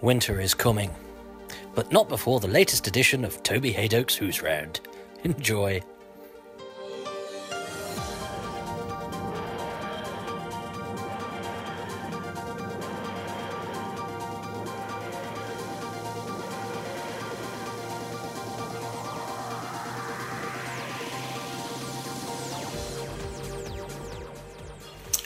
Winter is coming, but not before the latest edition of Toby Hadoke's Who's Round. Enjoy.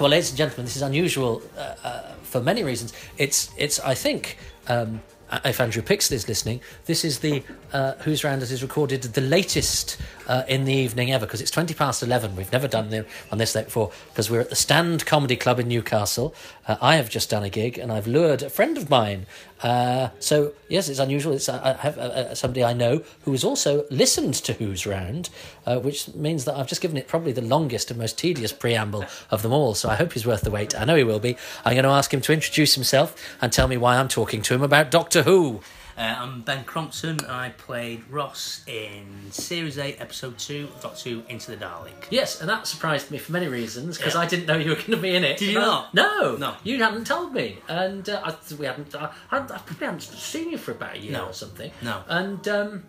Well, ladies and gentlemen, this is unusual uh, uh, for many reasons. It's, it's, I think, um, if Andrew Pixley is listening, this is the uh, Who's Round that is recorded the latest uh, in the evening ever because it's 20 past 11. We've never done the, on this late before because we're at the Stand Comedy Club in Newcastle. Uh, I have just done a gig and I've lured a friend of mine. Uh, so, yes, it's unusual. It's, I have uh, somebody I know who has also listened to Who's Round, uh, which means that I've just given it probably the longest and most tedious preamble of them all. So I hope he's worth the wait. I know he will be. I'm going to ask him to introduce himself and tell me why I'm talking to him about Doctor Who. Uh, I'm Ben Crompton. I played Ross in Series 8, Episode 2, Doctor Who Into the Dalek. Yes, and that surprised me for many reasons because Yeah. I didn't know you were going to be in it. Did you And not? No, No. You hadn't told me, and uh, I, we hadn't. I, I, I probably hadn't seen you for about a year No. or something. No. and um,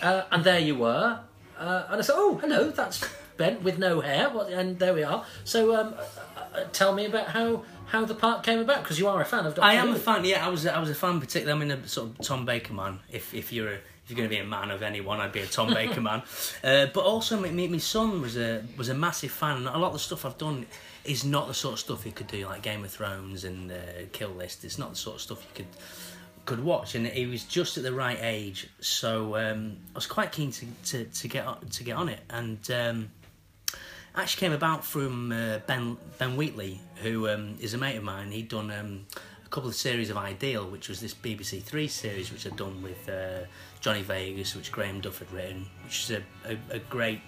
uh, and there you were, uh, and I said, "Oh, hello, that's Ben with no hair." What? And there we are. So, um, uh, uh, tell me about how how the part came about because you are a fan of Doctor I am Who. a fan, yeah, I was, a- I was a fan, particularly, I'm in a sort of Tom Baker man. If, if you're a, if you're going to be a man of anyone, I'd be a Tom Baker man. Uh, but also, my, my, my son was a was a massive fan, and a lot of the stuff I've done is not the sort of stuff you could do, like Game of Thrones and uh, Kill List. It's not the sort of stuff you could could watch, and he was just at the right age. So um, I was quite keen to, to, to get on, to get on it, and um, actually came about from uh, Ben Ben Wheatley, who um, is a mate of mine. He'd done um, a couple of series of Ideal, which was this BBC Three series, which I'd done with uh, Johnny Vegas, which Graham Duff had written, which is a, a, a great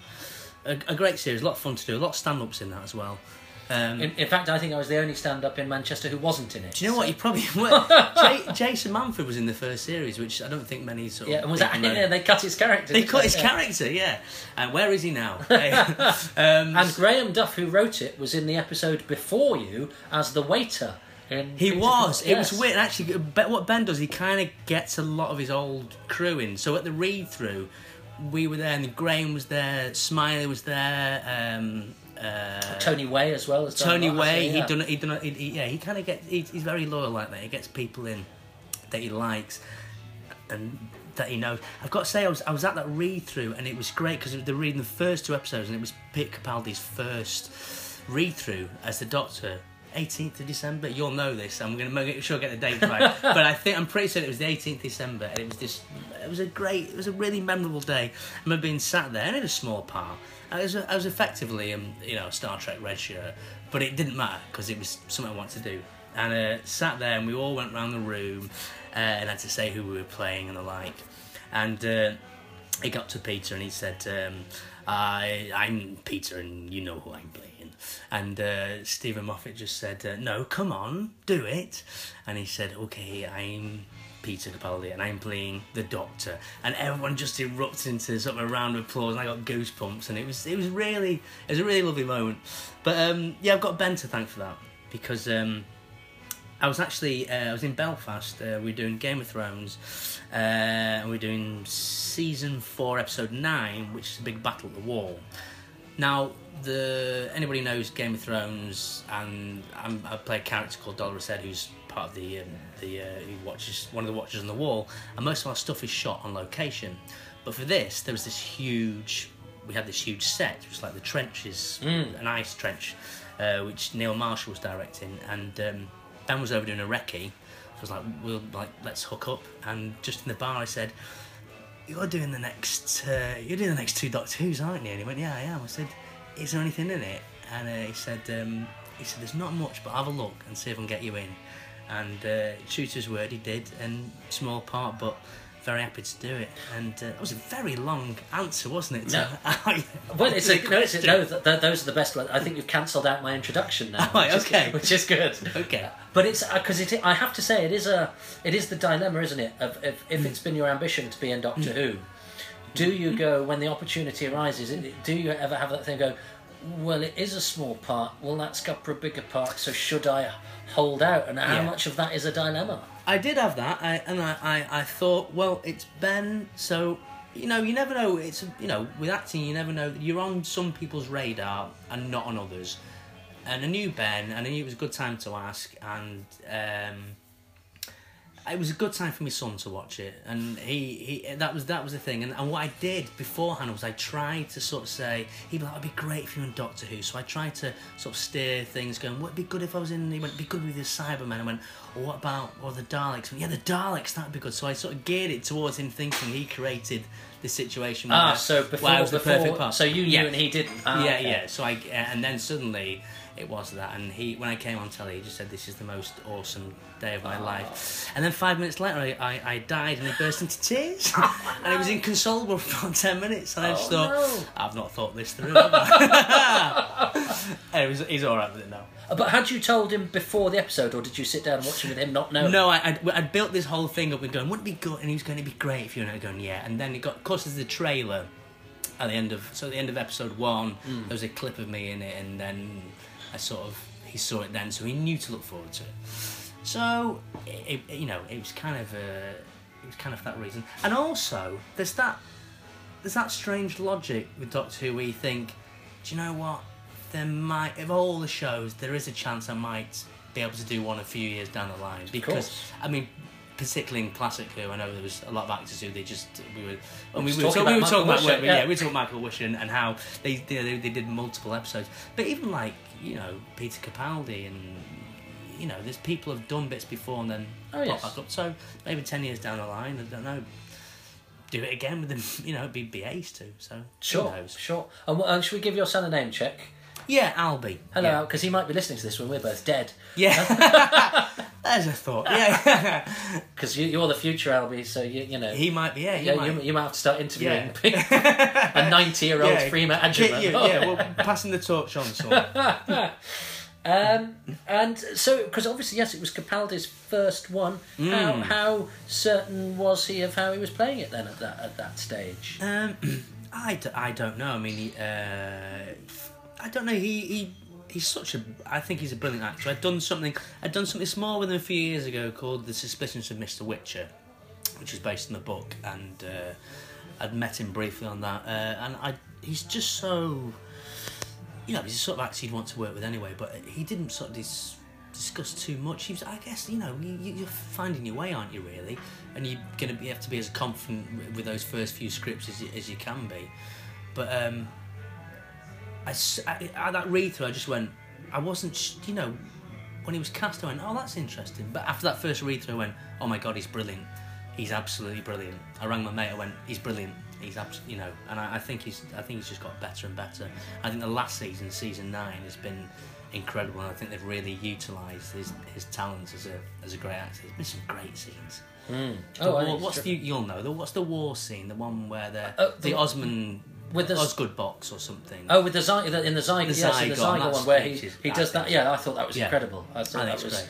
a, a great series, a lot of fun to do, a lot of stand ups in that as well. Um, In, in fact, I think I was the only stand-up in Manchester who wasn't in it. do you know what? You probably J- Jason Manford was in the first series, which I don't think many sort of Yeah, and was that? know. Yeah, they cut his character. They cut his Yeah. character, yeah. And where is he now? um, And Graham Duff, who wrote it, was in the episode before you as the waiter. In He was. It was weird. Actually, what Ben does, he kind of gets a lot of his old crew in. So at the read through, we were there, and Graham was there, Smiley was there, um, uh, Tony Way as well as Tony lot, Way. Yeah. done. He'd done. He, he, yeah, he kind of gets. He, he's very loyal like that. He gets people in that he likes and that he knows. I've got to say, I was I was at that read through, and it was great because they're reading the first two episodes, and it was Pete Capaldi's first read through as the Doctor. 18th of December. You'll know this. I'm going to make sure I get the date right. but I think I'm pretty certain it was the 18th of December, and it was this. It was a great. It was a really memorable day. I remember being sat there, and in a small part. I was, I was effectively, um, you know, a Star Trek red shirt, but it didn't matter because it was something I wanted to do. And uh, sat there, and we all went round the room, uh, and had to say who we were playing and the like. And uh, he got to Peter, and he said, um, I, "I'm Peter, and you know who I'm playing." And uh, Steven Moffat just said, uh, "No, come on, do it." And he said, "Okay, I'm." Peter Capaldi and I'm playing the Doctor, and everyone just erupted into sort of a round of applause, and I got goosebumps, and it was it was really it was a really lovely moment. But um, yeah, I've got Ben to thank for that because um, I was actually uh, I was in Belfast. Uh, we were doing Game of Thrones, uh, and we are doing season four, episode nine, which is a big battle at the wall. Now, the anybody knows Game of Thrones, and I'm, I play a character called Dolorous Edd, who's part of the um, the uh, who watches one of the watchers on the wall, and most of our stuff is shot on location. But for this, there was this huge. We had this huge set, which was like the trenches, an ice trench, uh, which Neil Marshall was directing, and um, Ben was over doing a recce. So I was like, "We'll like let's hook up." And just in the bar, I said, you're doing the next uh, you're doing the next two Doctor Who's, aren't you? And he went, Yeah, I am. I said, Is there anything in it? And uh, he said, um, He said, There's not much, but have a look and see if I can get you in. And uh, to his word, he did, and small part, but very happy to do it. And uh, it was a very long answer, wasn't it? to- Well, it's a, no, it's a, no th- th- those are the best ones. I think you've cancelled out my introduction now. Oh, right, which is- okay. which is good. Okay. But it's because it. I have to say, it is a. It is the dilemma, isn't it? Of if, if it's been your ambition to be in Doctor Who, do you go when the opportunity arises? Do you ever have that thing go? well, it is a small part. Well, that's Scupper a bigger part. So should I hold out? And how Yeah. much of that is a dilemma? I did have that, I, and I, I, I thought, well, it's Ben, so you know, you never know. It's you know, with acting, you never know. You're on some people's radar and not on others. And I knew Ben, and I knew it was a good time to ask, and um, it was a good time for my son to watch it, and he, he that was that was the thing. And, and what I did beforehand was I tried to sort of say he'd be like, "It'd be great if you were in Doctor Who." So I tried to sort of steer things, going, "What'd be good if I was in?" He went, "It'd be good with the Cybermen." I went, "Well, what about or the Daleks?" Went, yeah, the Daleks that'd be good. So I sort of geared it towards him thinking he created the situation. Ah, so before, was the before perfect part. so you knew Yeah. and he didn't. Ah, yeah, okay. yeah. So I and then suddenly it was that, and he when I came on telly, he just said, "This is the most awesome day of my life." And then five minutes later, I, I, I died, and he burst into tears, and it was inconsolable for about ten minutes. And I just Oh, thought, no. "I've not thought this through." have I?" it was, he's all right with it now. Uh, But had you told him before the episode, or did you sit down and watch it with him not knowing? No, I, I'd, I'd built this whole thing up and going, wouldn't it be good? And he was going to be great if you were not going, yeah. And then it got, of course, there's the trailer at the end of, so at the end of episode one, Hmm. there was a clip of me in it, and then I sort of, he saw it then, so he knew to look forward to it. So, it, it- you know, it was kind of, uh, it was kind of that reason. And also, there's that, there's that strange logic with Doctor Who where you think, do you know what? There might, of all the shows, there is a chance I might be able to do one a few years down the line. Because. I mean, particularly in Classic Who, I know there was a lot of actors who they just, we were, and we, we were, talking talk- we were about talking Michael about, Wisher, yeah. yeah. we were talking about Michael and, and how they, they, they did multiple episodes. But even like, you know, Peter Capaldi and, you know, there's people have done bits before and then Oh, pop yes. back up. So maybe 10 years down the line, I don't know, do it again with them, you know, it'd be, be ace too. So who Sure, knows? sure. And uh, should we give your son a name check? Yeah, Albie. Hello, because he might be listening to this when we're both dead. Yeah. yeah. There's a thought. Yeah. Because you, you're the future, Albie, so you, you know. he might be, yeah. He yeah, might. you, you might have to start interviewing Yeah. a 90 year old yeah. Freema Yeah, yeah, yeah, well, passing the torch on, son. Um, and so, because obviously, yes, it was Capaldi's first one. Mm. How how certain was he of how he was playing it then at that at that stage? Um, I, d- I don't know. I mean, he, uh, I don't know. He, he he's such a. I think he's a brilliant actor. I'd done something. I'd done something small with him a few years ago called The Suspicions of Mr. Whicher, which is based on the book, and uh, I'd met him briefly on that. Uh, and I, he's just so. You know, he's the sort of actor you'd want to work with anyway. But he didn't sort of dis- discuss too much. He was, I guess, you know, you, you're finding your way, aren't you? Really, and you're gonna be, have to be as confident with- with those first few scripts as you, as you can be. But um, I, at that read through, I just went. I wasn't, you know, when he was cast, I went, oh, that's interesting. But after that first read through, I went, oh my god, he's brilliant. He's absolutely brilliant. I rang my mate. I went, he's brilliant. He's abs- you know, and I, I think he's, I think he's just got better and better. I think the last season, season nine, has been incredible, and I think they've really utilised his his talents as a as a great actor. There's been some great scenes. The Oh, war, what's the you'll know the what's the war scene? The one where the Oh, the, the- Osmond with the Osgood box or something. Oh, with the Zy- the- in the Zygon, The yes, in the Zygon, Zygon one where he, he does that. Yeah, I thought that was Yeah. incredible. I thought I that was, it's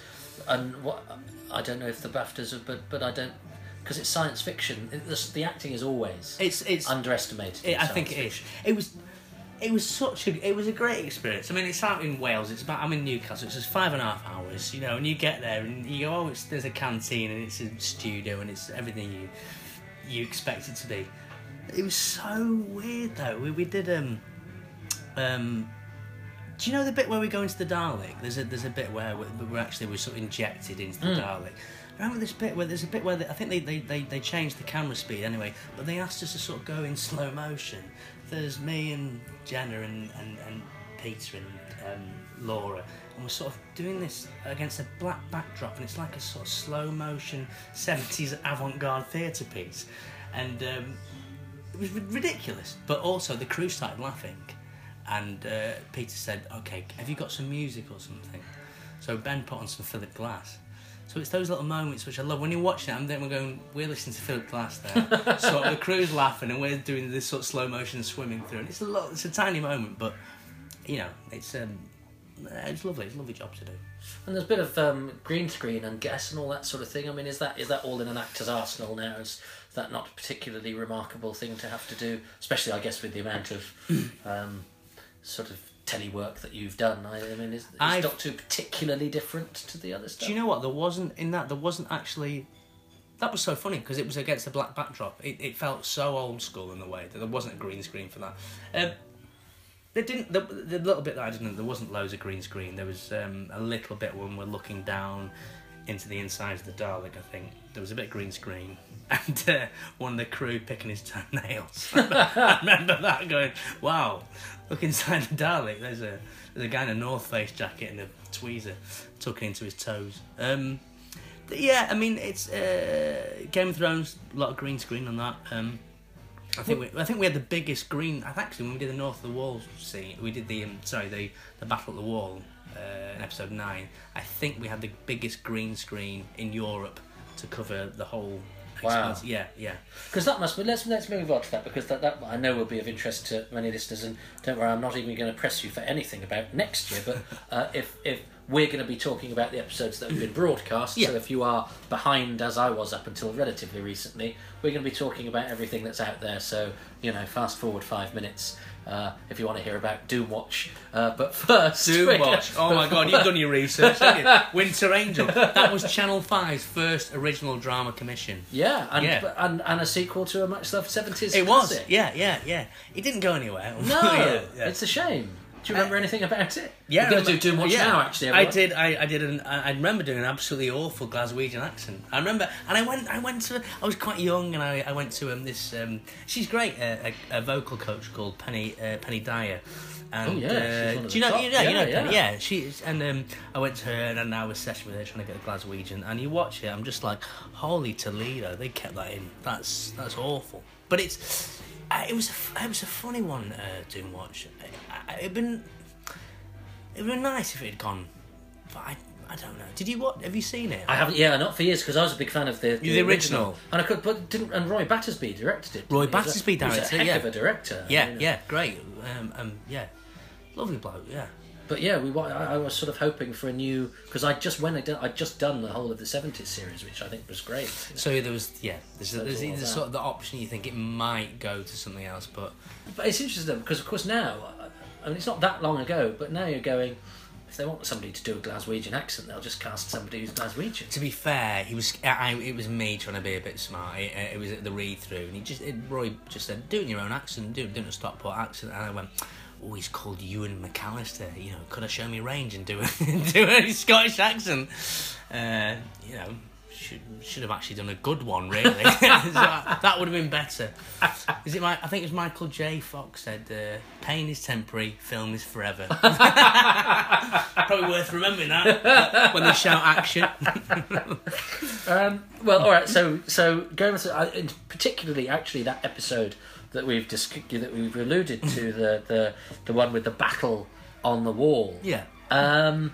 and what I don't know if the Baftas, have, but but I don't because it's science fiction. It, the, the acting is always It's it's underestimated. It, I think it is. It was. It was such a. It was a great experience. I mean, it's out in Wales. It's about. I'm in Newcastle. It's just five and a half hours. You know, and you get there and you go, oh, it's there's a canteen and it's a studio and it's everything you you expect it to be. It was so weird though. We, we did um um. Do you know the bit where we go into the Dalek? There's a there's a bit where we're, we're actually we're sort of injected into the Dalek. Remember this bit where there's a bit where they, I think they, they, they, they changed the camera speed anyway, but they asked us to sort of go in slow motion. There's me and Jenna and, and, and Peter and um, Laura, and we're sort of doing this against a black backdrop, and it's like a sort of slow motion 70s avant garde theatre piece. And um, it was ridiculous, but also the crew started laughing, and uh, Peter said, "Okay, have you got some music or something?" So Ben put on some Philip Glass. So it's those little moments which I love. When you're watching it, I'm then we're going, we're listening to Philip Glass there. so the crew's laughing and we're doing this sort of slow motion swimming through. And it's a lot, it's a tiny moment, but you know, it's um, it's lovely. It's a lovely job to do. And there's a bit of um, green screen and guess and all that sort of thing. I mean, is that is that all in an actor's arsenal now? Is that not a particularly remarkable thing to have to do? Especially, I guess, with the amount of um, sort of telework that you've done. I, I mean, is, is Doctor particularly different to the other stuff? Do you know what? There wasn't in that. There wasn't actually. That was so funny because it was against a black backdrop. It, it felt so old school in the way that there wasn't a green screen for that. Um, they didn't. The, the little bit that I didn't. There wasn't loads of green screen. There was um, a little bit when we're looking down into the inside of the Dalek. I think there was a bit of green screen and uh, one of the crew picking his toenails. I remember that going, "Wow, look inside the Dalek. There's a there's a guy in a North Face jacket and a tweezer tucking into his toes." Um, yeah, I mean it's uh, Game of Thrones. A lot of green screen on that. Um, I think we, I think we had the biggest green. Actually, when we did the North of the Wall scene, we did the um, sorry the the Battle at the Wall uh, in episode nine. I think we had the biggest green screen in Europe to cover the whole. Wow. Yeah, yeah. Because that must be. Let's let's move on to that because that, that I know will be of interest to many listeners. And don't worry, I'm not even going to press you for anything about next year. But uh, if if we're going to be talking about the episodes that have been broadcast, Yeah. so if you are behind as I was up until relatively recently, we're going to be talking about everything that's out there. So you know, fast forward five minutes. Uh, if you want to hear about Doom Watch, uh, but first, Doom Watch. Oh my god, you've done your research, haven't you? Winter Angel. That was Channel 5's first original drama commission. Yeah, and, Yeah. and and a sequel to a much loved seventies. It was. Yeah, yeah, yeah. It didn't go anywhere. No, yeah, yeah. it's a shame. Do you remember anything about it? Yeah, We're going to do Doom Watch yeah. now. Actually, I did. I, I did. An, I I remember doing an absolutely awful Glaswegian accent. I remember, and I went. I went to. I was quite young, and I, I went to um, this. Um, she's great. A, a, a vocal coach called Penny uh, Penny Dyer. And, Oh, yeah, she's one of uh, the do you know? top. You know, you Yeah, know yeah. Penny, yeah. She's and um, I went to her, and I was session with her trying to get a Glaswegian. And you watch it, I'm just like, holy Toledo! They kept that in. That's that's awful. But it's. Uh, it was a, it was a funny one. Uh, Doom Watch. I, I, it'd been it would have been nice if it had gone, but I, I don't know. Did you what? Have you seen it? I haven't. Yeah, not for years because I was a big fan of the, The original. And I could, but didn't. And Roy Battersby directed it. Roy He was a- Battersby he was directed a it, heck yeah. of a director. yeah, you know. yeah, great. Um, um, yeah, lovely bloke. Yeah. But yeah, we. I, I was sort of hoping for a new because I just when I did, I'd just done the whole of the seventies series, which I think was great. you know. So there was yeah. There's, So there's, there's sort of the option you think it might go to something else, but But it's interesting because, of course, now I mean, it's not that long ago, but now you're going. If they want somebody to do a Glaswegian accent, they'll just cast somebody who's Glaswegian. to be fair, he was. I, it was me trying to be a bit smart. It, it was the read through, and he just it, Roy just said, "Do it in your own accent. Do it in a Stockport accent." And I went, "Oh, he's called Ewan McAllister. You know, could have shown me range and do a do a Scottish accent?" Uh, you know. Should, should have actually done a good one, really. So that would have been better. Is it? My, I think it was Michael J. Fox said, uh, "Pain is temporary, film is forever." Probably worth remembering that when they shout action. Um, well, all right. So, so going through, uh, and particularly, actually, that episode that we've dis- that we've alluded to the the the one with the battle on the wall. Yeah. Um,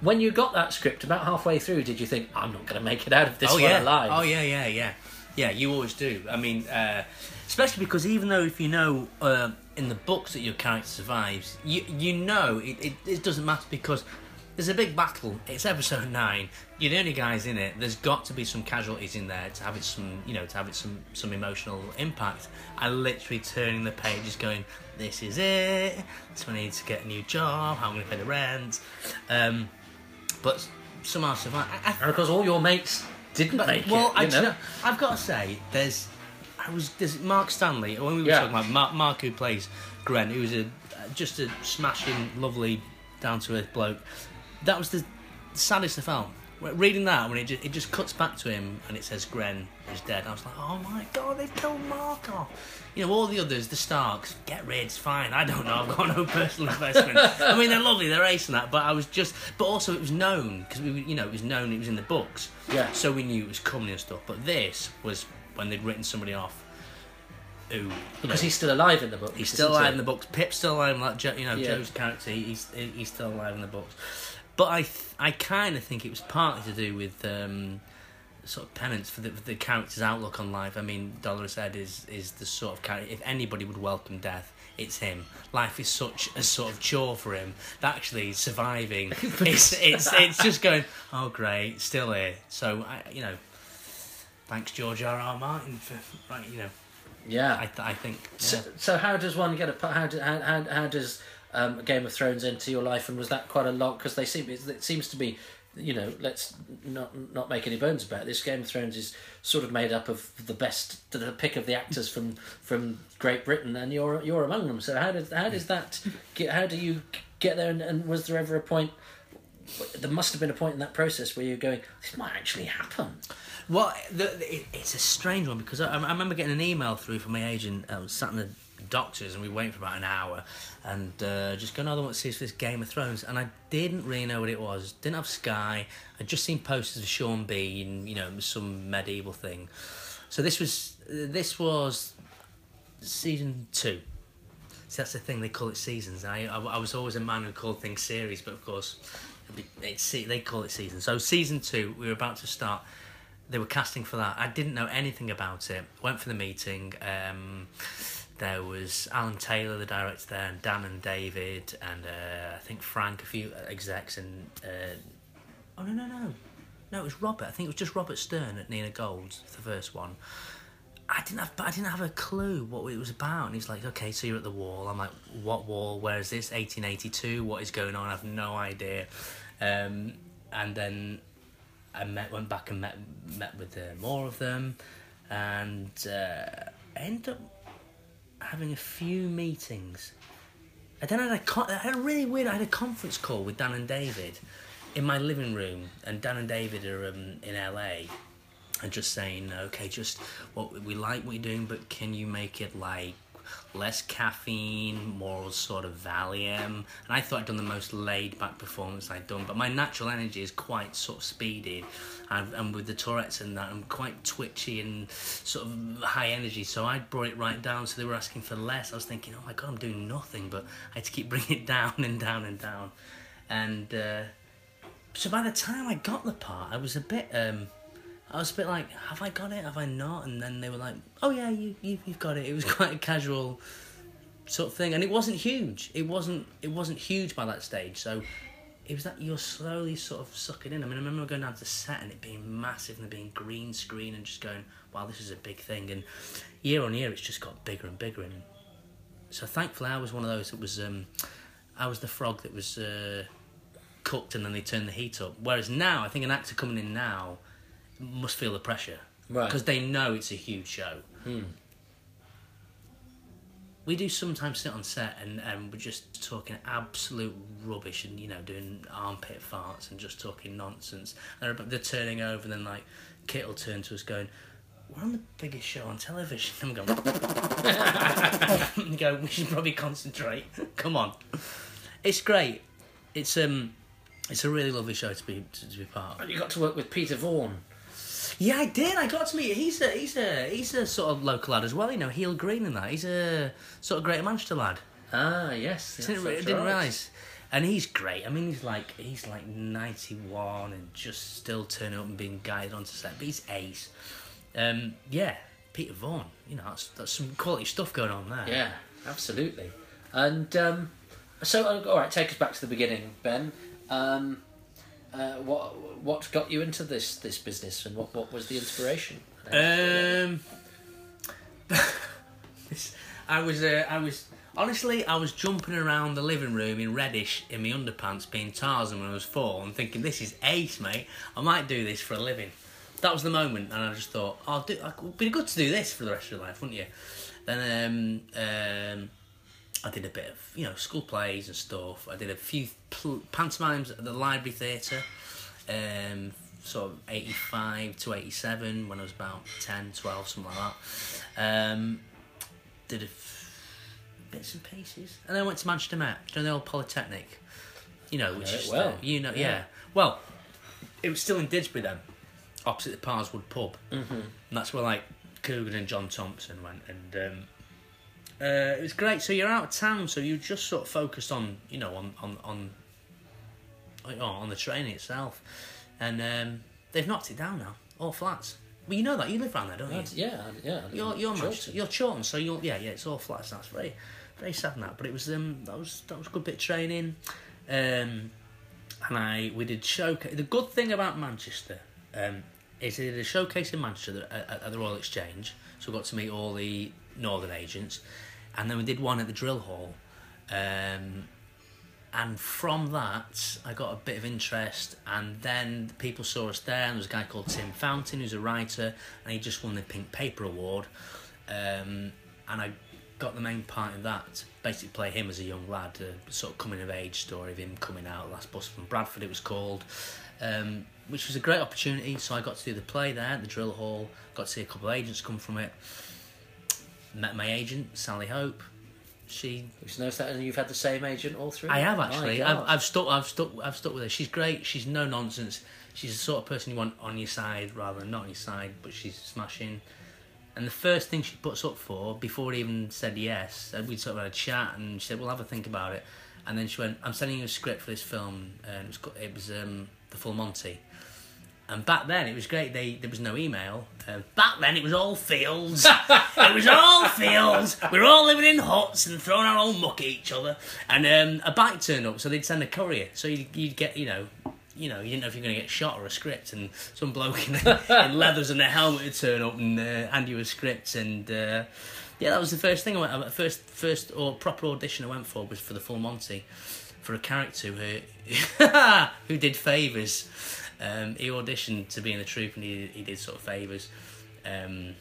when you got that script, about halfway through, did you think I'm not going to make it out of this oh one yeah. alive? Oh yeah, yeah, yeah. Yeah, you always do. I mean, uh, especially because even though if you know uh, in the books that your character survives, you you know it, it, it doesn't matter because there's a big battle. It's episode nine. You're the only guys in it. There's got to be some casualties in there to have it some you know to have it some some emotional impact. I literally turning the pages, going, "This is it. So I need to get a new job. How am I going to pay the rent?" Um, but somehow survive. I, I And of all your mates didn't make well, it. I, You know? do you know, I've got to say, there's, I was, there's Mark Stanley. When we were Yeah. talking about Mark, Mark who plays Grenn, who's a just a smashing, lovely, down to earth bloke. That was the saddest of. When- Reading that when it just, it just cuts back to him and it says Grenn is dead. I was like, oh my god, they've killed Mark off. You know, all the others, the Starks, get rid, it's fine. I don't know, I've got no personal investment. I mean, they're lovely, they're ace and that, but I was just, but also it was known because we, you know, it was known, it was in the books. Yeah. So we knew it was coming and stuff. But this was when they'd written somebody off. Who because he's still alive in the book. he's still alive he? in the books. Pyp's still alive. Like Joe, you know, Yeah. Joe's character, he's he's still alive in the books. But I th- I kind of think it was partly to do with um, sort of penance for the, for the character's outlook on life. I mean, Dolorous Edd is is the sort of character. If anybody would welcome death, it's him. Life is such a sort of chore for him that actually surviving, it's it's it's just going. Oh great, still here. So I, you know, thanks George R. R. Martin for right. You know, Yeah. I th- I think. So, yeah. so how does one get a how do, how, how, how does um, Game of Thrones into your life, and was that quite a lot? Because they seem it seems to be, you know, let's not not make any bones about it. this. Game of Thrones is sort of made up of the best, the pick of the actors from from Great Britain, and you're you're among them. So how does how does that get? How do you get there? And, and was there ever a point? There must have been a point in that process where you're going, this might actually happen. Well, the, it, it's a strange one because I, I remember getting an email through from my agent. I was sat in the doctors and we waiting for about an hour and uh, just going, oh, I want to see this Game of Thrones. And I didn't really know what it was. Didn't have Sky. I'd just seen posters of Sean Bean, you know, some medieval thing. So this was this was season two. That's the thing. They call it seasons. I, I, I was always a man who called things series, but of course, it's they call it seasons. So season two, we were about to start. They were casting for that. I didn't know anything about it. Went for the meeting. Um, there was Alan Taylor, the director there, and Dan and David, and uh, I think Frank, a few execs, and uh, oh no no no, no it was Robert. I think it was just Robert Sterne at Nina Gold's the first one. I didn't have, I didn't have a clue what it was about. And he's like, "Okay, so you're at the wall." I'm like, "What wall? Where is this? 1882? What is going on?" I have no idea. Um, and then I met, went back and met met with uh, more of them, and uh, ended up having a few meetings. I then had a, con- I had a really weird. I had a conference call with Dan and David in my living room, and Dan and David are um, in LA, and just saying, okay, just what we like what you're doing, but can you make it like less caffeine, more sort of Valium. And I thought I'd done the most laid back performance I'd done, but my natural energy is quite sort of speedy. And, and with the Tourette's and that, I'm quite twitchy and sort of high energy. So I brought it right down. So they were asking for less. I was thinking, oh my god, I'm doing nothing, but I had to keep bringing it down and down and down. And uh, so by the time I got the part, I was a bit. Um, I was a bit like, have I got it? Have I not? And then they were like, oh yeah, you, you you've got it. It was quite a casual sort of thing, and it wasn't huge. It wasn't it wasn't huge by that stage. So it was that you're slowly sort of sucking in. I mean, I remember going down to the set and it being massive and it being green screen and just going, wow, this is a big thing. And year on year, it's just got bigger and bigger. And so thankfully, I was one of those that was, um, I was the frog that was uh, cooked and then they turned the heat up. Whereas now, I think an actor coming in now must feel the pressure Right. because they know it's a huge show. Hmm. We do sometimes sit on set and, and we're just talking absolute rubbish and you know doing armpit farts and just talking nonsense. And they're, they're turning over and then like Kit will turn to us going, "We're on the biggest show on television." And I'm going, and go, "We should probably concentrate. Come on." It's great. It's um, it's a really lovely show to be to, to be part of. And you got to work with Peter Vaughan. Yeah, I did. I got to meet. He's a he's a he's a sort of local lad as well. You know, Heald Green and that. He's a sort of Greater Manchester lad. Ah, yes. didn't didn't right. realise. And he's great. I mean, he's like he's like ninety one and just still turning up and being guided onto set. But he's ace. Um, yeah, Peter Vaughan. You know, that's that's some quality stuff going on there. Yeah, absolutely. And um, so, uh, all right, take us back to the beginning, Ben. Um, uh, what what got you into this this business, and what, what was the inspiration? Um, I was, uh, I was honestly, I was jumping around the living room in Reddish in my underpants, being Tarzan when I was four, and thinking, "This is ace, mate. I might do this for a living." That was the moment, and I just thought, "I'll do. It would be good to do this for the rest of your life, wouldn't you?" Then, um, um, I did a bit of you know school plays and stuff. I did a few pl- pantomimes at the library theatre. Um, sort of 85 to 87 when I was about 10, 12, something like that. Um, did a f- bits and pieces. And then I went to Manchester Met, you know the old Polytechnic? You know, which know is, well. the- you know, yeah. Yeah. Well, it was still in Didsbury then, opposite the Parswood pub. Mm-hmm. And that's where like Coogan and John Thompson went. And um, uh, it was great. So you're out of town, so you just sort of focused on, you know, on, on, on, on, on the training itself. And um, they've knocked it down now, all flats. Well, you know that you live around there, don't you? Yeah, yeah. You're you're Chiltern. Manchester, you're Chorlton, so you're yeah yeah. It's all flats. That's very very sad that, but it was um that was that was a good bit of training, um, and I we did showcase. The good thing about Manchester um is they did a showcase in Manchester at, at, at the Royal Exchange, so we got to meet all the northern agents, and then we did one at the Drill Hall, um, and from that, I got a bit of interest, and then people saw us there, and there was a guy called Tim Fountain who's a writer, and he just won the Pink Paper Award, um, and I got the main part in that. Basically, play him as a young lad, a sort of coming of age story of him coming out. Last bus from Bradford, it was called, um, which was a great opportunity. So I got to do the play there at the Drill Hall. Got to see a couple of agents come from it. Met my agent Sally Hope. She You've noticed that, and you've had the same agent all through. I have actually. I've, I've stuck. I've stuck. I've stuck with her. She's great. She's no nonsense. She's the sort of person you want on your side rather than not on your side. But she's smashing. And the first thing she puts up for, before we even said yes, uh, we sort of had a chat, and she said, "We'll have a think about it." And then she went, "I'm sending you a script for this film, and it was it was um, the Full Monty." And back then it was great. They there was no email. Uh, back then it was all fields. it was all fields. We were all living in huts and throwing our own muck at each other. And um, a bike turned up, so they'd send a courier. So you'd, you'd get you know, you know, you didn't know if you were going to get shot or a script. And some bloke in, in leathers and a helmet would turn up and uh, hand you a script. And uh, yeah, that was the first thing I went. First first or proper audition I went for was for the Full Monty, for a character who who did favours. Um, he auditioned to be in the troupe and he, he did sort of favours. Um,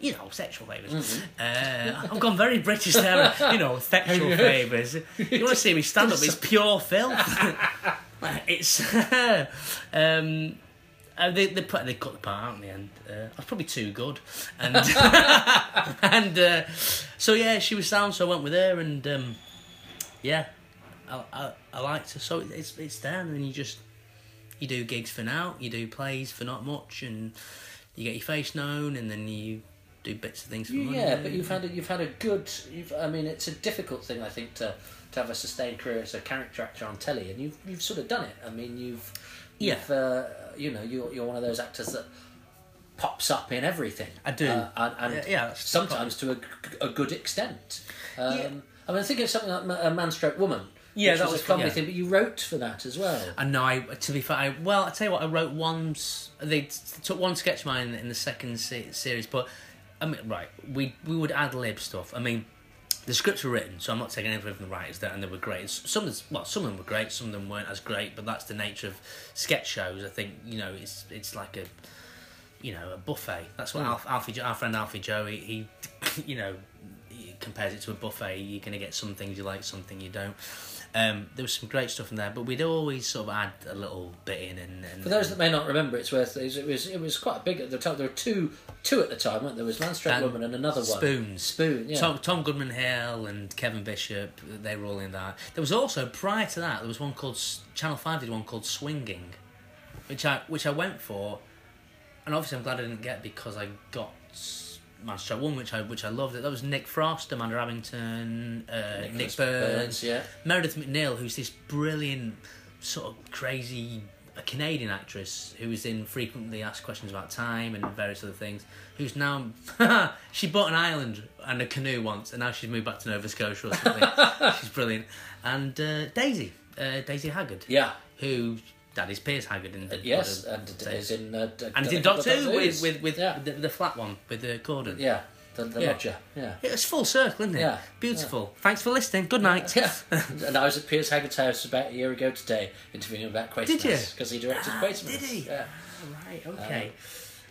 you know, sexual favors Uh, I've gone very British there. You know, sexual favours. You want to see me stand up? It's pure filth. it's um, uh, they they put they cut the part out in the end. Uh, I was probably too good, and and uh, so yeah, she was sound. So I went with her, and um, yeah, I, I I liked her. So it's it's there, and then you just you do gigs for now, you do plays for not much, and you get your face known, and then you do bits of things for money. Yeah, but you've had a, you've had a good. You've, I mean, it's a difficult thing, I think, to to have a sustained career as a character actor on telly, and you've you've sort of done it. I mean, you've Yeah. you've uh, you know you're you're one of those actors that pops up in everything. I do. uh, and, and Yeah, sometimes to a good extent. Um, Yeah. I mean, think of something like a man stroke woman. Yeah, that was, was a comedy yeah. thing, but you wrote for that as well. I know. I to be fair, I, well, I tell you what, I wrote once. They t- took one sketch of mine in the second se- series, but I mean, right, we we would ad lib stuff. I mean, the scripts were written, so I'm not taking anything from the writers there, and they were great. Some of the, well, some of them were great, some of them weren't as great, but that's the nature of sketch shows. I think you know, it's it's like a you know a buffet. That's what Mm. Alf, Alfie, our friend Alfie Joe, he, he you know he compares it to a buffet. You're gonna get some things you like, something you don't. Um, there was some great stuff in there, but we'd always sort of add a little bit in. And, and For those that may not remember, it's worth it was it was quite big at the time. There were two two at the time, weren't there? There was Man Stroke Woman and another one. Spoon, Spoon, yeah. Tom, Tom Goodman Hill and Kevin Bishop, they were all in that. There was also prior to that, there was one called Channel Five did one called Swinging, which I which I went for, and obviously I'm glad I didn't get because I got Stroke One, which I which I loved. That was Nick Frost, Amanda Abbington, uh, Nick Nicholas Burns, yeah. Meredith MacNeill, who's this brilliant, sort of crazy a Canadian actress who was in frequently asked questions about time and various other things. Who's now she bought an island and a canoe once, and now she's moved back to Nova Scotia or something. she's brilliant. And uh, Daisy, uh, Daisy Haggard, Yeah. who Daddy's Piers Haggard in Uh, yes, uh, and it say- in uh, d- and it's in Doctor Who with with, with yeah, the, the flat one with the Corden. yeah, the, the Yeah. Roger, yeah. It's full circle, isn't it? Yeah, Beautiful. Thanks for listening. Good night. Yeah, and I was at Piers Haggard's house about a year ago today, interviewing about Quatermass. Did you? Because he directed Ah, Quatermass. did he? Yeah. Right. Okay.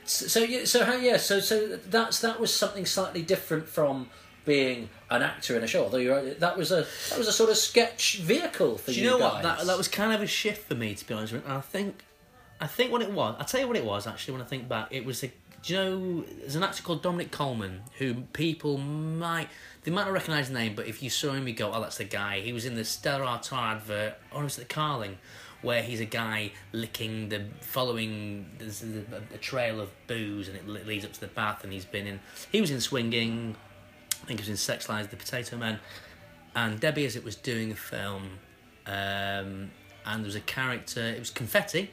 So, so yeah, so how yeah, so so that's that was something slightly different from being an actor in a show. Although you're that was a that was a sort of sketch vehicle for Do you, you know guys. what? That that was kind of a shift for me, to be honest. with you. And I think, I think what it was. I'll tell you what it was. Actually, when I think back, it was a. Do you know? There's an actor called Dominic Coleman who people might they might not recognise the name, but if you saw him, you go, "Oh, that's the guy." He was in the Stella Artois advert, or was it the Carling, where he's a guy licking the following there's a, a trail of booze and it leads up to the bath, and he's been in. He was in Swinging. I think it was in Sex Lies, The Potato Man and Debbie Isitt was doing a film, um, and there was a character. It was confetti,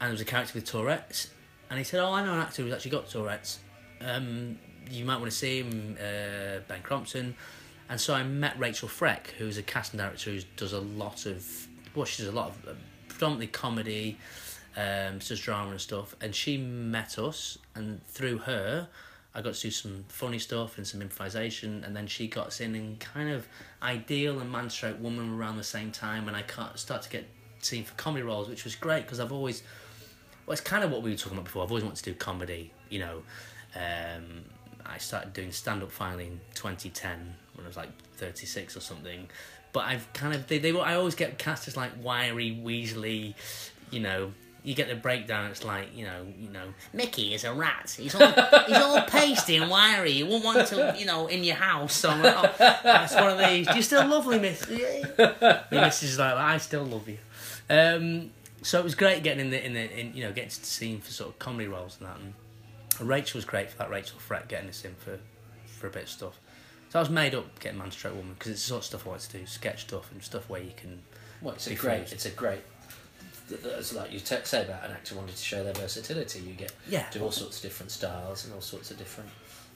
and there was a character with Tourette's, and he said, "Oh, I know an actor who's actually got Tourette's. Um, you might want to see him, uh, Ben Crompton." And so I met Rachel Freck, who's a casting director who does a lot of, well, she does a lot of uh, predominantly comedy, um, does drama and stuff. And she met us, and through her, I got to do some funny stuff and some improvisation, and then she got in and kind of ideal and man stroke woman around the same time, and I start to get seen for comedy roles, which was great because I've always, well, it's kind of what we were talking about before. I've always wanted to do comedy, you know. Um, I started doing stand up finally in 2010 when I was like 36 or something. But I've kind of they, they I always get cast as like wiry, weaselly, you know. You get the breakdown. It's like you know, you know, Mickey is a rat. He's all he's all pasty and wiry. You won't want to, you know, in your house. So like, oh, that's one of these. Do you still love me, Miss? Yeah. Is like, I still love you. Um, so it was great getting in the in the in, you know getting to see him for sort of comedy roles and that. And Rachel was great for that. Rachel Freck getting us in for for a bit of stuff. So I was made up getting Man Stroke Woman because it's the sort of stuff I want to do, sketch stuff and stuff where you can. Well, it's a great. It's a great. It's like you te- say about an actor wanting to show their versatility. You get Yeah. do all sorts of different styles and all sorts of different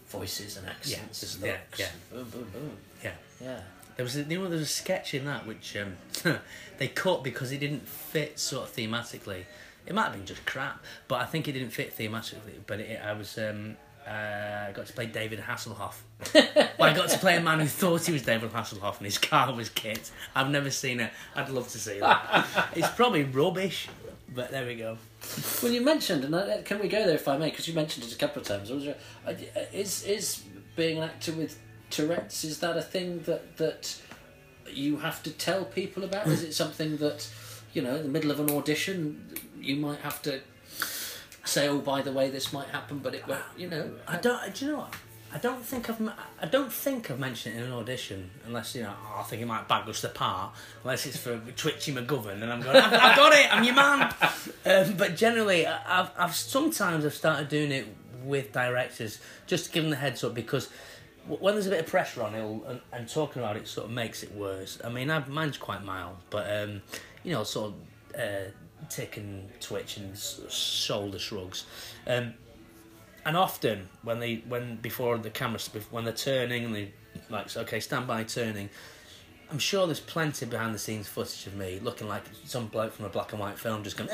voices and accents Yeah, and yeah, looks. yeah. Boom, boom, boom. Yeah. Yeah. There was a, you know there was a sketch in that which um, they cut because it didn't fit sort of thematically. It might have been just crap, but I think it didn't fit thematically. But it, I was um, uh, I got to play David Hasselhoff. well, I got to play a man who thought he was David Hasselhoff and his car was kit. I've never seen it. I'd love to see that. it's probably rubbish, but there we go. Well, you mentioned, and I, can we go there if I may? Because you mentioned it a couple of times. Was there, uh, is is being an actor with Tourette's? Is that a thing that that you have to tell people about? is it something that you know, in the middle of an audition, you might have to say, "Oh, by the way, this might happen," but it won't. You know, I don't. Do you know what? I don't think I've. I don't think I've mentioned it in an audition, unless you know. Oh, I think it might bag us the part, unless it's for Twitchy McGovern, and I'm going. I've, I've got it. I'm your man. Um, but generally, I've. I've sometimes I've started doing it with directors, just to give them the heads up because when there's a bit of pressure on it, and, and talking about it sort of makes it worse. I mean, I've, mine's quite mild, but um, you know, sort of uh, tick and twitch and shoulder shrugs. Um, and often when they when before the cameras when they're turning and they like okay stand by turning I'm sure there's plenty behind the scenes footage of me looking like some bloke from a black and white film just going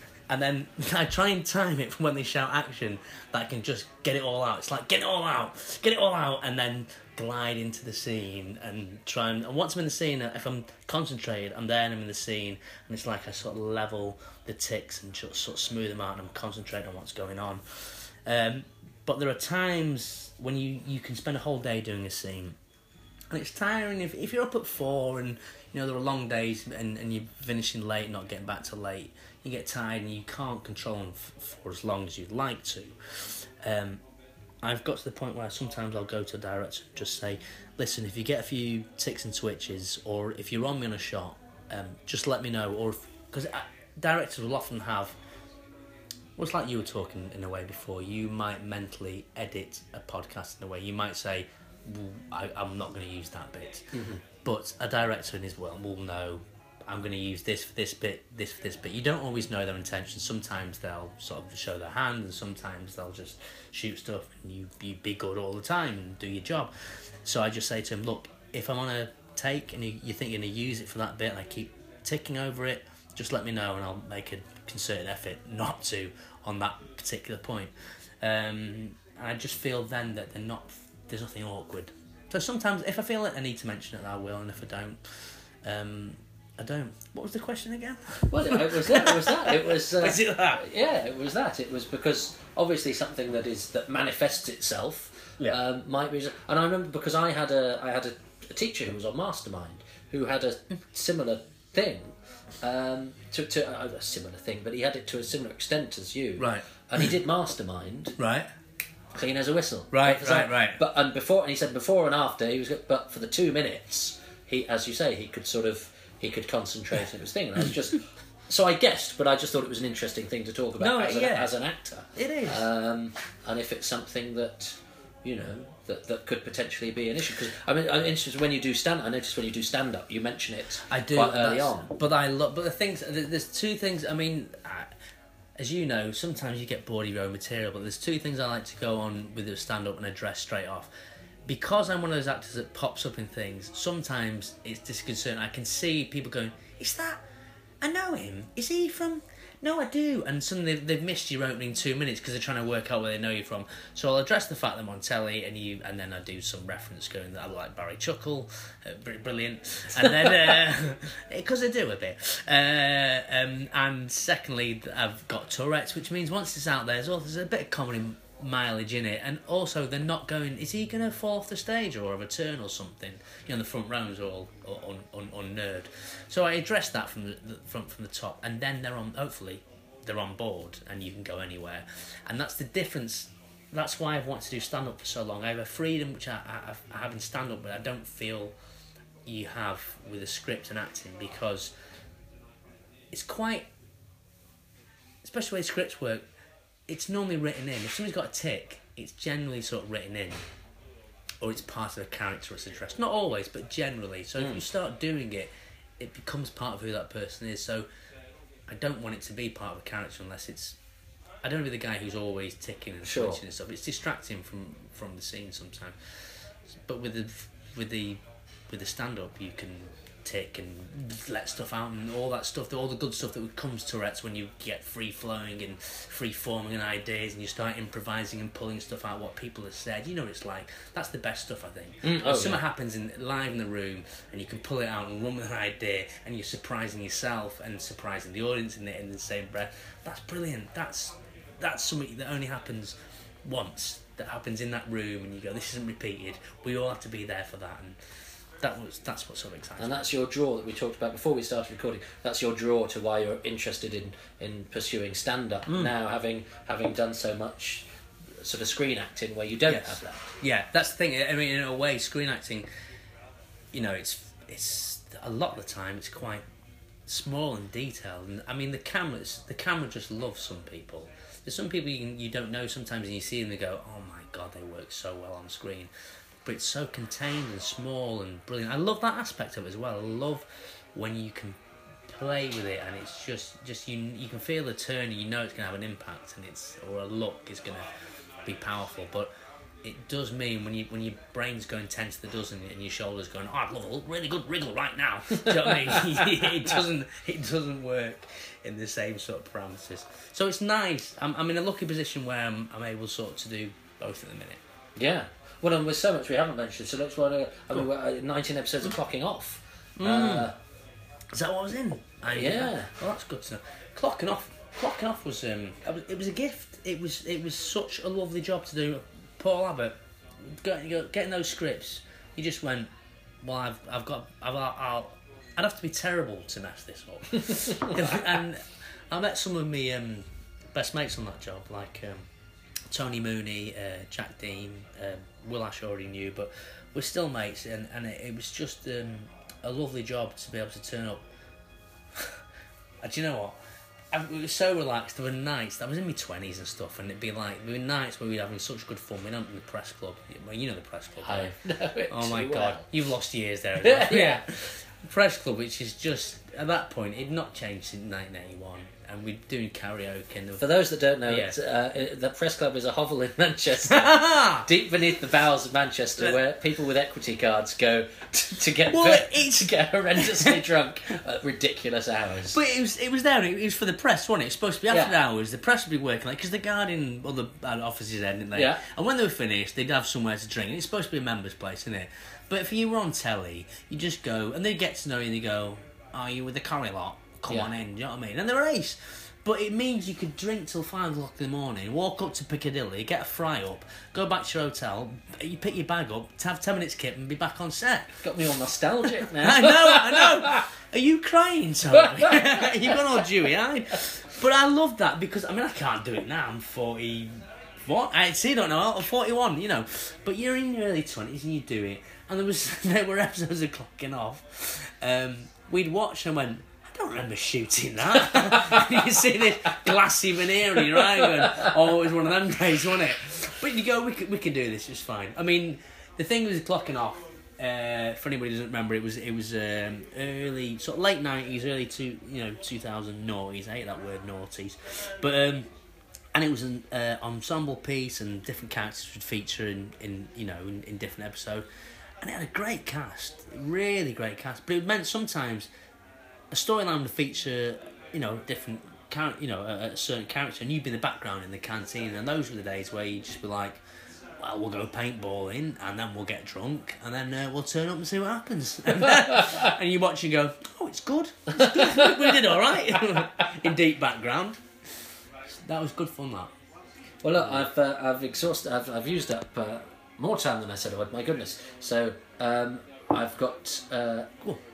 and then I try and time it from when they shout action that I can just get it all out. It's like get it all out get it all out and then glide into the scene and try and, and once I'm in the scene if I'm concentrated I'm there and I'm in the scene and it's like I sort of level the ticks and sort of smooth them out and I'm concentrating on what's going on. Um, but there are times when you, you can spend a whole day doing a scene and it's tiring if, if you're up at four and you know there are long days and, and you're finishing late not getting back to late you get tired and you can't control them f- for as long as you'd like to um, I've got to the point where sometimes I'll go to a director and just say listen if you get a few ticks and twitches or if you're on me on a shot um, just let me know or because directors will often have well, it's like you were talking in a way before. You might mentally edit a podcast in a way. You might say, "Well, I, "I'm not going to use that bit," but a director in his world will know. I'm going to use this for this bit, this for this bit. You don't always know their intentions. Sometimes they'll sort of show their hand, and sometimes they'll just shoot stuff, and you you be good all the time and do your job. So I just say to him, "Look, if I'm on a take and you, you think you're going to use it for that bit, and I keep ticking over it, just let me know, and I'll make a concerted effort not to on that particular point. Um, and I just feel then that they're not. There's nothing awkward. So sometimes, if I feel that I need to mention it, I will, and if I don't, um, I don't. What was the question again? well, it was that. It was that. It was. Uh, Was it that? Yeah, it was that. It was because obviously something that is that manifests itself Yeah. um, might be. And I remember because I had a I had a, a teacher who was on Mastermind who had a similar thing. Um, to, to uh, a similar thing, but he had it to a similar extent as you. Right. And he did Mastermind, Right. Clean as a whistle. Right, right, right. But and before, and he said before and after he was. good, But for the two minutes, he, as you say, he could sort of he could concentrate on his thing, and I was just. So I guessed, but I just thought it was an interesting thing to talk about No, as, an, yeah. as an actor. It is. Um, and if it's something that, you know, that, that could potentially be an issue. Because I mean, I'm interested when you do stand. I noticed when you do stand up, you mention it. I do quite early on. But I love. But the things. There's two things. I mean, I- as you know, sometimes you get bored of your own material. But there's two things I like to go on with a stand up and address straight off. Because I'm one of those actors that pops up in things. Sometimes it's disconcerting. I can see people going, "Is that? I know him. Is he from No, I do. And suddenly they've, they've missed your opening two minutes because they're trying to work out where they know you from. So I'll address the fact that I'm on telly, and you, and then I do some reference going that I like Barry Chuckle, uh, brilliant. And then because I do a bit. Uh, um, and secondly, I've got Tourette's, which means once it's out there, there's, also, there's a bit of comedy mileage in it, and also they're not going. Is he going to fall off the stage or have a turn or something? You know, the front rows all on on. So I address that from the, the from from the top, and then they're on. Hopefully, they're on board, and you can go anywhere, and that's the difference. That's why I've wanted to do stand up for so long. I have a freedom which I, I, I have in stand up, but I don't feel you have with a script and acting because it's quite, especially the way scripts work it's normally written in. If somebody's got a tick, it's generally sort of written in, or it's part of a character it's addressed. Not always, but generally. So mm. if you start doing it, it becomes part of who that person is. So I don't want it to be part of a character unless it's. I don't want to be the guy who's always ticking and sure. switching and stuff. It's distracting from from the scene sometimes. But with the with the with the stand up, you can tick and let stuff out and all that stuff, all the good stuff that comes to Tourette's when you get free flowing and free forming and ideas and you start improvising and pulling stuff out what people have said. You know what it's like. That's the best stuff I think. Mm, oh, something yeah. happens in live in the room and you can pull it out and run with an idea and you're surprising yourself and surprising the audience in the in the same breath. That's brilliant. That's that's something that only happens once. That happens in that room and you go, This isn't repeated. We all have to be there for that and that was that's what sort of excites and that's your draw that we talked about before we started recording that's your draw to why you're interested in in pursuing stand up Mm. now having having done so much sort of screen acting where you don't Yes. have that Yeah, that's the thing. I mean, in a way, screen acting, you know, it's it's a lot of the time it's quite small and detailed. And I mean, the cameras, the camera just loves some people. There's some people you, you don't know sometimes, and you see them, they go, "Oh my god, they work so well on screen." But it's so contained and small and brilliant. I love that aspect of it as well. I love when you can play with it and it's just just you you can feel the turn and you know it's going to have an impact and it's or a look is going to be powerful but it does mean when you when your brain's going ten to the dozen and your shoulders going oh I'd love a really good wriggle right now. Do you know what I mean? It doesn't it doesn't work in the same sort of parameters. So it's nice. I'm, I'm in a lucky position where I'm, I'm able sort of to do both at the minute. Yeah well and with so much we haven't mentioned so let's run a, I mean, we're, uh, 19 episodes of clocking off uh, Is that what I was in? I, Yeah. Well, that's good to know. Clocking off. Clocking off was um. It was a gift. It was it was such a lovely job to do. Paul Abbott, getting, getting those scripts. He just went. Well, I've I've got I've I'll. I'd have to be terrible to mess this up. and I met some of my um, best mates on that job, like um, Tony Mooney, uh, Jack Deam, um, Will Ash already knew, but we're still mates, and, and it, it was just um, a lovely job to be able to turn up. and do you know what? I, it was so relaxed. There were nights, I was in my 20s and stuff, and it'd be like, there were nights where we were having such good fun. We went in the press club. Well, you know the press club. I don't know it Oh my god, well. you've lost years there. well. Yeah. Press club, which is just, at that point, it'd not changed since 1981, and we're doing karaoke and for those that don't know Yeah. uh, the press club is a hovel in Manchester deep beneath the bowels of Manchester, where people with equity cards go to, to get Well, to get horrendously drunk at ridiculous hours. But it was it was there. It was for the press, wasn't it? It's supposed to be after Yeah. hours. The press would be working like because the Guardian or the uh, offices there, didn't they? Yeah. And when they were finished, they'd have somewhere to drink. It's supposed to be a members' place, isn't it? But if you were on telly, you just go and they get to know you. and They go, "Are you with the Corrie lot? Come Yeah. on in." You know what I mean? And they're ace. But it means you could drink till five o'clock in the morning, walk up to Piccadilly, get a fry up, go back to your hotel, you pick your bag up, have ten minutes kip, and be back on set. Got me all nostalgic now. I know, I know. Are you crying, Tony? You've gone all dewy eyed. But I love that because I mean I can't do it now. I'm forty. What? I see. Don't know. I'm forty-one. You know, but you're in your early twenties and you do it. And there was there were episodes of clocking off. Um, we'd watch and went. Don't remember shooting that. you see this glassy veneer in your going, oh, it was one of them days, wasn't it? But you go, we can, we can do this, it's fine. I mean, the thing was clocking off, uh, for anybody who doesn't remember, it was it was um, early, sort of late 90s, early two, you know, 2000 noughties. I hate that word, noughties. But, um, and it was an uh, ensemble piece and different characters would feature in, in you know, in, in different episodes. And it had a great cast, really great cast. But it meant sometimes a storyline would feature, you know, different you know, a, a certain character, and you'd be in the background in the canteen, and those were the days where you'd just be like, well, we'll go paintballing, and then we'll get drunk, and then uh, we'll turn up and see what happens. and you watch and go, oh, it's good. It's good. we did all right in deep background. That was good fun. That. Well, look, I've uh, I've exhausted. I've I've used up uh, more time than I said I would. My goodness. So um, I've got. Uh,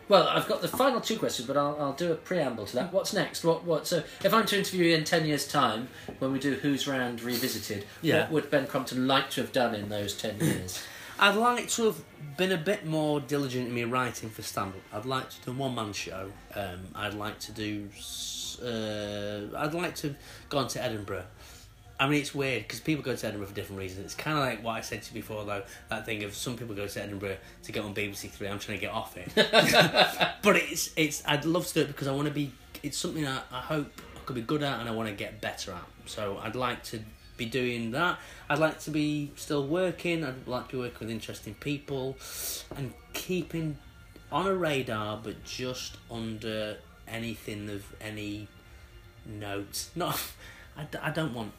well, I've got the final two questions, but I'll, I'll do a preamble to that. What's next? What what? So if I'm to interview you in ten years' time, when we do Who's Round Revisited, Yeah. what would Ben Crompton like to have done in those ten years? I'd like to have been a bit more diligent in my writing for stand up. I'd like to do a one man show. Um, I'd like to do. s- Uh, I'd like to have gone to Edinburgh. I mean, it's weird because people go to Edinburgh for different reasons. It's kind of like what I said to you before, though. That thing of some people go to Edinburgh to get on BBC Three. I'm trying to get off it, but it's it's. I'd love to do it because I want to be. It's something I, I hope I could be good at, and I want to get better at. So I'd like to be doing that. I'd like to be still working. I'd like to be working with interesting people, and keeping on a radar, but just under anything of any note. Not. I, d- I don't want.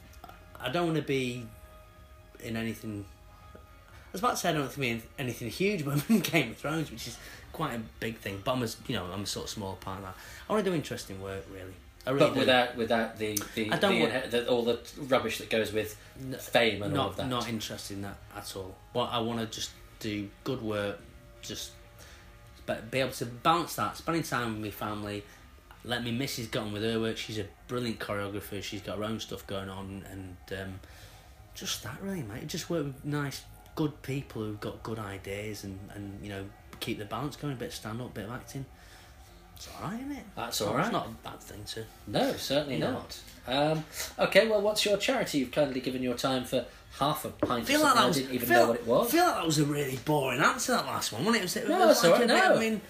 I don't want to be in anything. I was about to say I don't want to be in anything huge, but I'm in Game of Thrones, which is quite a big thing. But I'm a, you know, I'm a sort of small part of that. I want to do interesting work, really. I really but do. without without the the, I don't the, want- the all the rubbish that goes with fame and all of not that. not interested in that at all. But I want to just do good work, just but be able to balance that, spending time with my family. Let me missus get on with her work. She's a brilliant choreographer. She's got her own stuff going on, and um, just that really, mate. Just work with nice, good people who've got good ideas, and and you know keep the balance going. A bit of stand up, bit of acting. It's all right, isn't it? That's not- It's not a bad thing to. No, certainly No. not. Um, okay, well, what's your charity? You've kindly given your time for half a pint. I feel of like that was. I didn't even feel, know what it was. I feel like that was a really boring answer. That last one, wasn't it? it was, it No, was it's all right, a bit- I mean,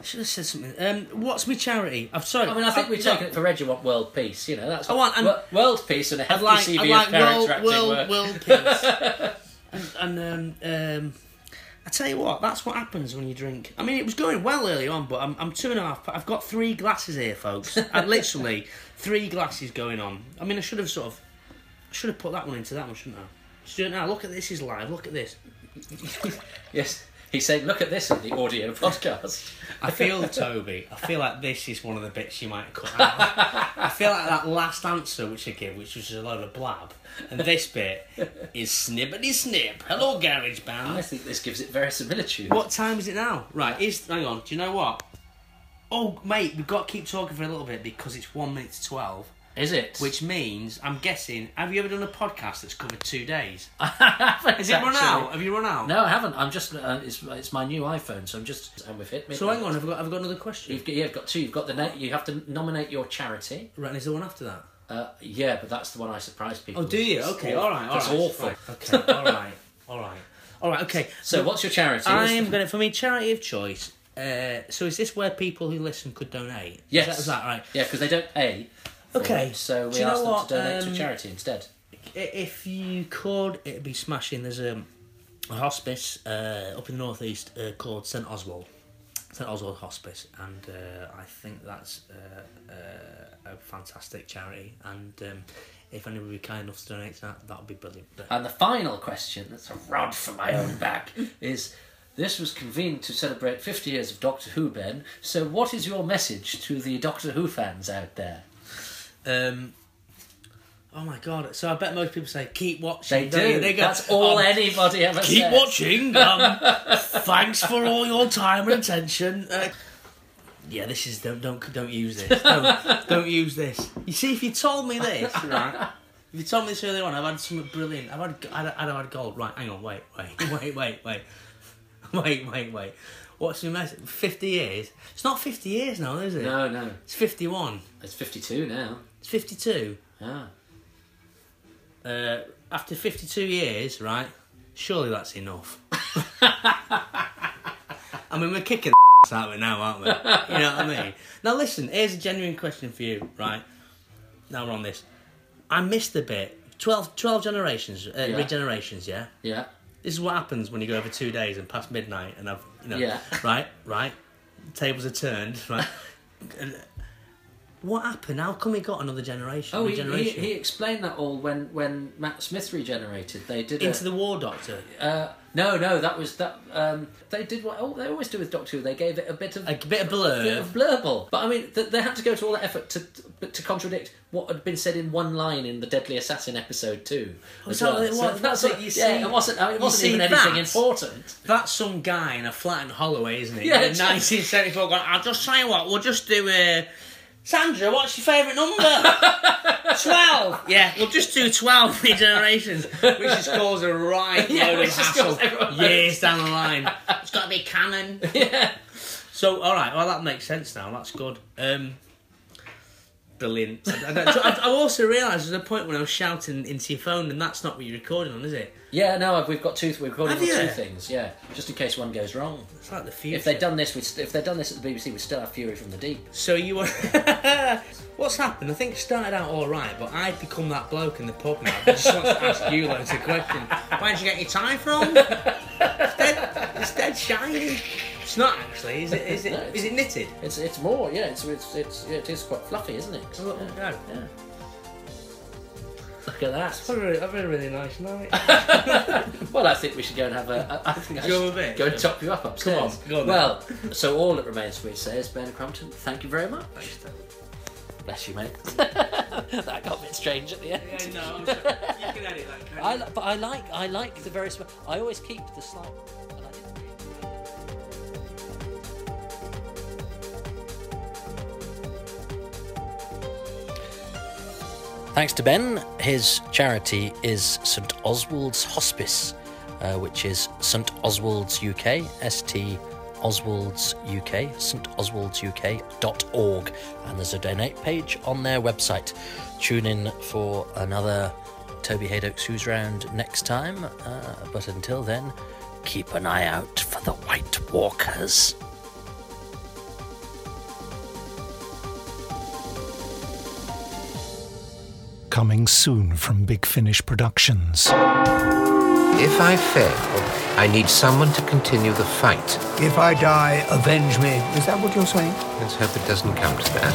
I should have said something. Um, what's my charity? I'm sorry. I mean, I think we've no, taken it for Reggie. Want world peace? You know, that's. I want- and- wo- world peace and a hefty like, CV like of character world, world, world peace. and and um, um, I tell you what, that's what happens when you drink. I mean, it was going well early on, but I'm, I'm two and a half. I've got three glasses here, folks. and literally three glasses going on. I mean, I should have sort of, I should have put that one into that one, shouldn't I? It now. Look at this. Is live. Look at this. Yes, he's saying, look at this in the audio podcast. I feel, Toby, I feel like this is one of the bits you might cut out. I feel like that last answer which I gave, which was a load of blab, and this bit is snippety snip. Hello, garage band. I think this gives it verisimilitude. What time is it now? Right, is hang on. Do you know what? Oh, mate, we've got to keep talking for a little bit because it's one minute to twelve, is it? which means I'm guessing. Have you ever done a podcast that's covered two days? I Has it run out? Have you run out? No, I haven't. I'm just. Uh, it's it's my new iPhone, so I'm just. And we've hit. So hang on, I've got I've got another question. You've got, yeah, you've got two. You've got the na- you have to nominate your charity. Right, and is there one after that? Uh, yeah, but that's the one I surprise people. Oh, do you? It's Okay, all right, all That's right. awful. Right, Okay, all right, all right, all right. Okay. So, what's your charity? I What's the- am going to, for me, charity of choice. Uh, so is this where people who listen could donate? Yes. Is that, is that right? Yeah, because they don't pay. Okay, it, so we you know ask them what, to donate um, to charity instead. If you could, it'd be smashing. There's a, a hospice uh, up in the northeast uh, called St Oswald. St Oswald Hospice, and uh, I think that's uh, uh, a fantastic charity. And um, if anybody would be kind enough to donate to that, that would be brilliant. And the final question, that's a rod for my own back, is this was convened to celebrate 50 years of Doctor Who, Ben. So, what is your message to the Doctor Who fans out there? Um, oh my god! So I bet most people say keep watching. They do. They go, That's all "Um, anybody ever said. Keep says. watching. Um, thanks for all your time and attention. Uh, yeah, this is don't don't don't use this. Don't, don't use this. You see, if you told me this, right? If you told me this earlier on, I've had something brilliant. I've had I'd, I'd have had gold. Right, hang on, wait, wait, wait, wait, wait, wait, wait, wait. What's my message? Fifty years? It's not fifty years now, is it? No, no. It's fifty-one. It's 52 now. It's fifty-two. Ah. Uh, after 52 years, right? Surely that's enough. I mean, we're kicking the out of it now, aren't we? You know what I mean? Now, listen, here's a genuine question for you, right? Now we're on this. I missed a bit. 12, 12 generations, uh, Yeah. regenerations, yeah? Yeah. This is what happens when you go over two days and past midnight and I've, you know, Yeah. right, right? Tables are turned, right? And what happened? How come we got another generation? Oh, he, he, generation? he explained that all when, when Matt Smith regenerated. They did a- into the War Doctor. Uh, no, no, that was that. Um, they did what oh, they always do with Doctor Who. They gave it a bit of A bit of bit blur. of blurble. But I mean, th- they had to go to all that effort to to, contradict what had been said in one line in the Deadly Assassin episode two. as so well. it wa- that's what- you yeah, it wasn't. I mean, it wasn't see even anything that? important. That's some guy in a flat in Holloway, isn't it? Yeah, in 1974 going, I'll just tell you what, we'll just do a. Sandra, what's your favourite number? 12. Yeah, we'll just do 12 generations, which just causes a right Yeah, load of hassle years down the line. It's got to be canon. Yeah. So, alright, well, that makes sense now. That's good. Um, brilliant. I, I, I also realised there's a point when I was shouting into your phone, and that's not what you're recording on, is it? Yeah, no, we've got two. Have on two things. Yeah, just in case one goes wrong. It's like the future. If they'd done this, if they'd done this at the BBC, we'd still have Fury from the Deep. So you were. What's happened? I think it started out all right, but I've become that bloke in the pub now. that just wants to ask you loads of questions. Where'd you get your tie from? It's dead, it's dead shiny. It's not actually. Is it? Is it? No, Is it knitted? It's it's more. Yeah, it's it's, it's yeah, it is quite fluffy, isn't it? Oh, look, yeah. no. yeah. Look at that. I've had, a really, I've had a really nice night. Well, I think we should go and have a. I think I Go should go and top you up upstairs. Come on, go on then. well, so all that remains for me to say is Ben Crompton, thank you very much. Bless you, mate. that got a bit strange at the end. Yeah, no, I'm sorry. you can edit that. can't I, but I like I like the very. I always keep the slight. Thanks to Ben. His charity is St Oswald's Hospice, uh, which is St Oswald's UK, St Oswald's UK, stoswald'suk.org, and there's a donate page on their website. Tune in for another Toby Hadoke's Who's Round next time, uh, but until then, keep an eye out for the White Walkers. Coming soon from Big Finish Productions. If I fail, I need someone to continue the fight. If I die, avenge me. Is that what you're saying? Let's hope it doesn't come to that.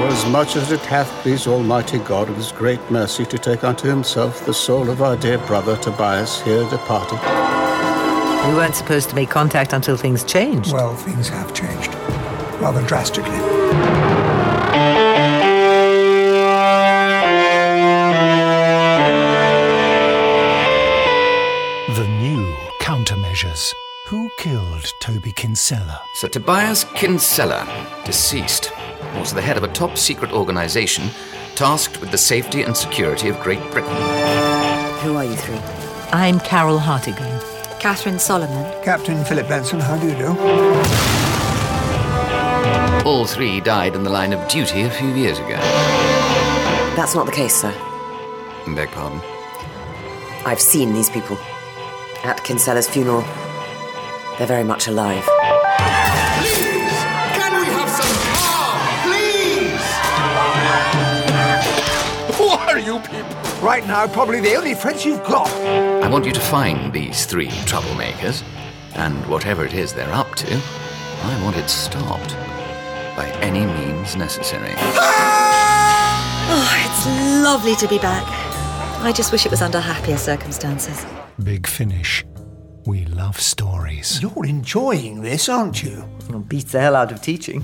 For as much as it hath pleased Almighty God of his great mercy to take unto himself the soul of our dear brother Tobias here departed, We weren't supposed to make contact until things changed. Well, things have changed. Rather drastically. Sir Tobias Kinsella, deceased, was the head of a top secret organization tasked with the safety and security of Great Britain. Who are you three? I'm Carol Hartigan. Catherine Solomon. Captain Philip Benson, how do you do? All three died in the line of duty a few years ago. That's not the case, sir. Beg pardon. I've seen these people. At Kinsella's funeral. They're very much alive. You people? Right now, probably the only friends you've got. I want you to find these three troublemakers, and whatever it is they're up to, I want it stopped by any means necessary. Oh, it's lovely to be back. I just wish it was under happier circumstances. Big Finish. We love stories. You're enjoying this, aren't you? Well, beats the hell out of teaching.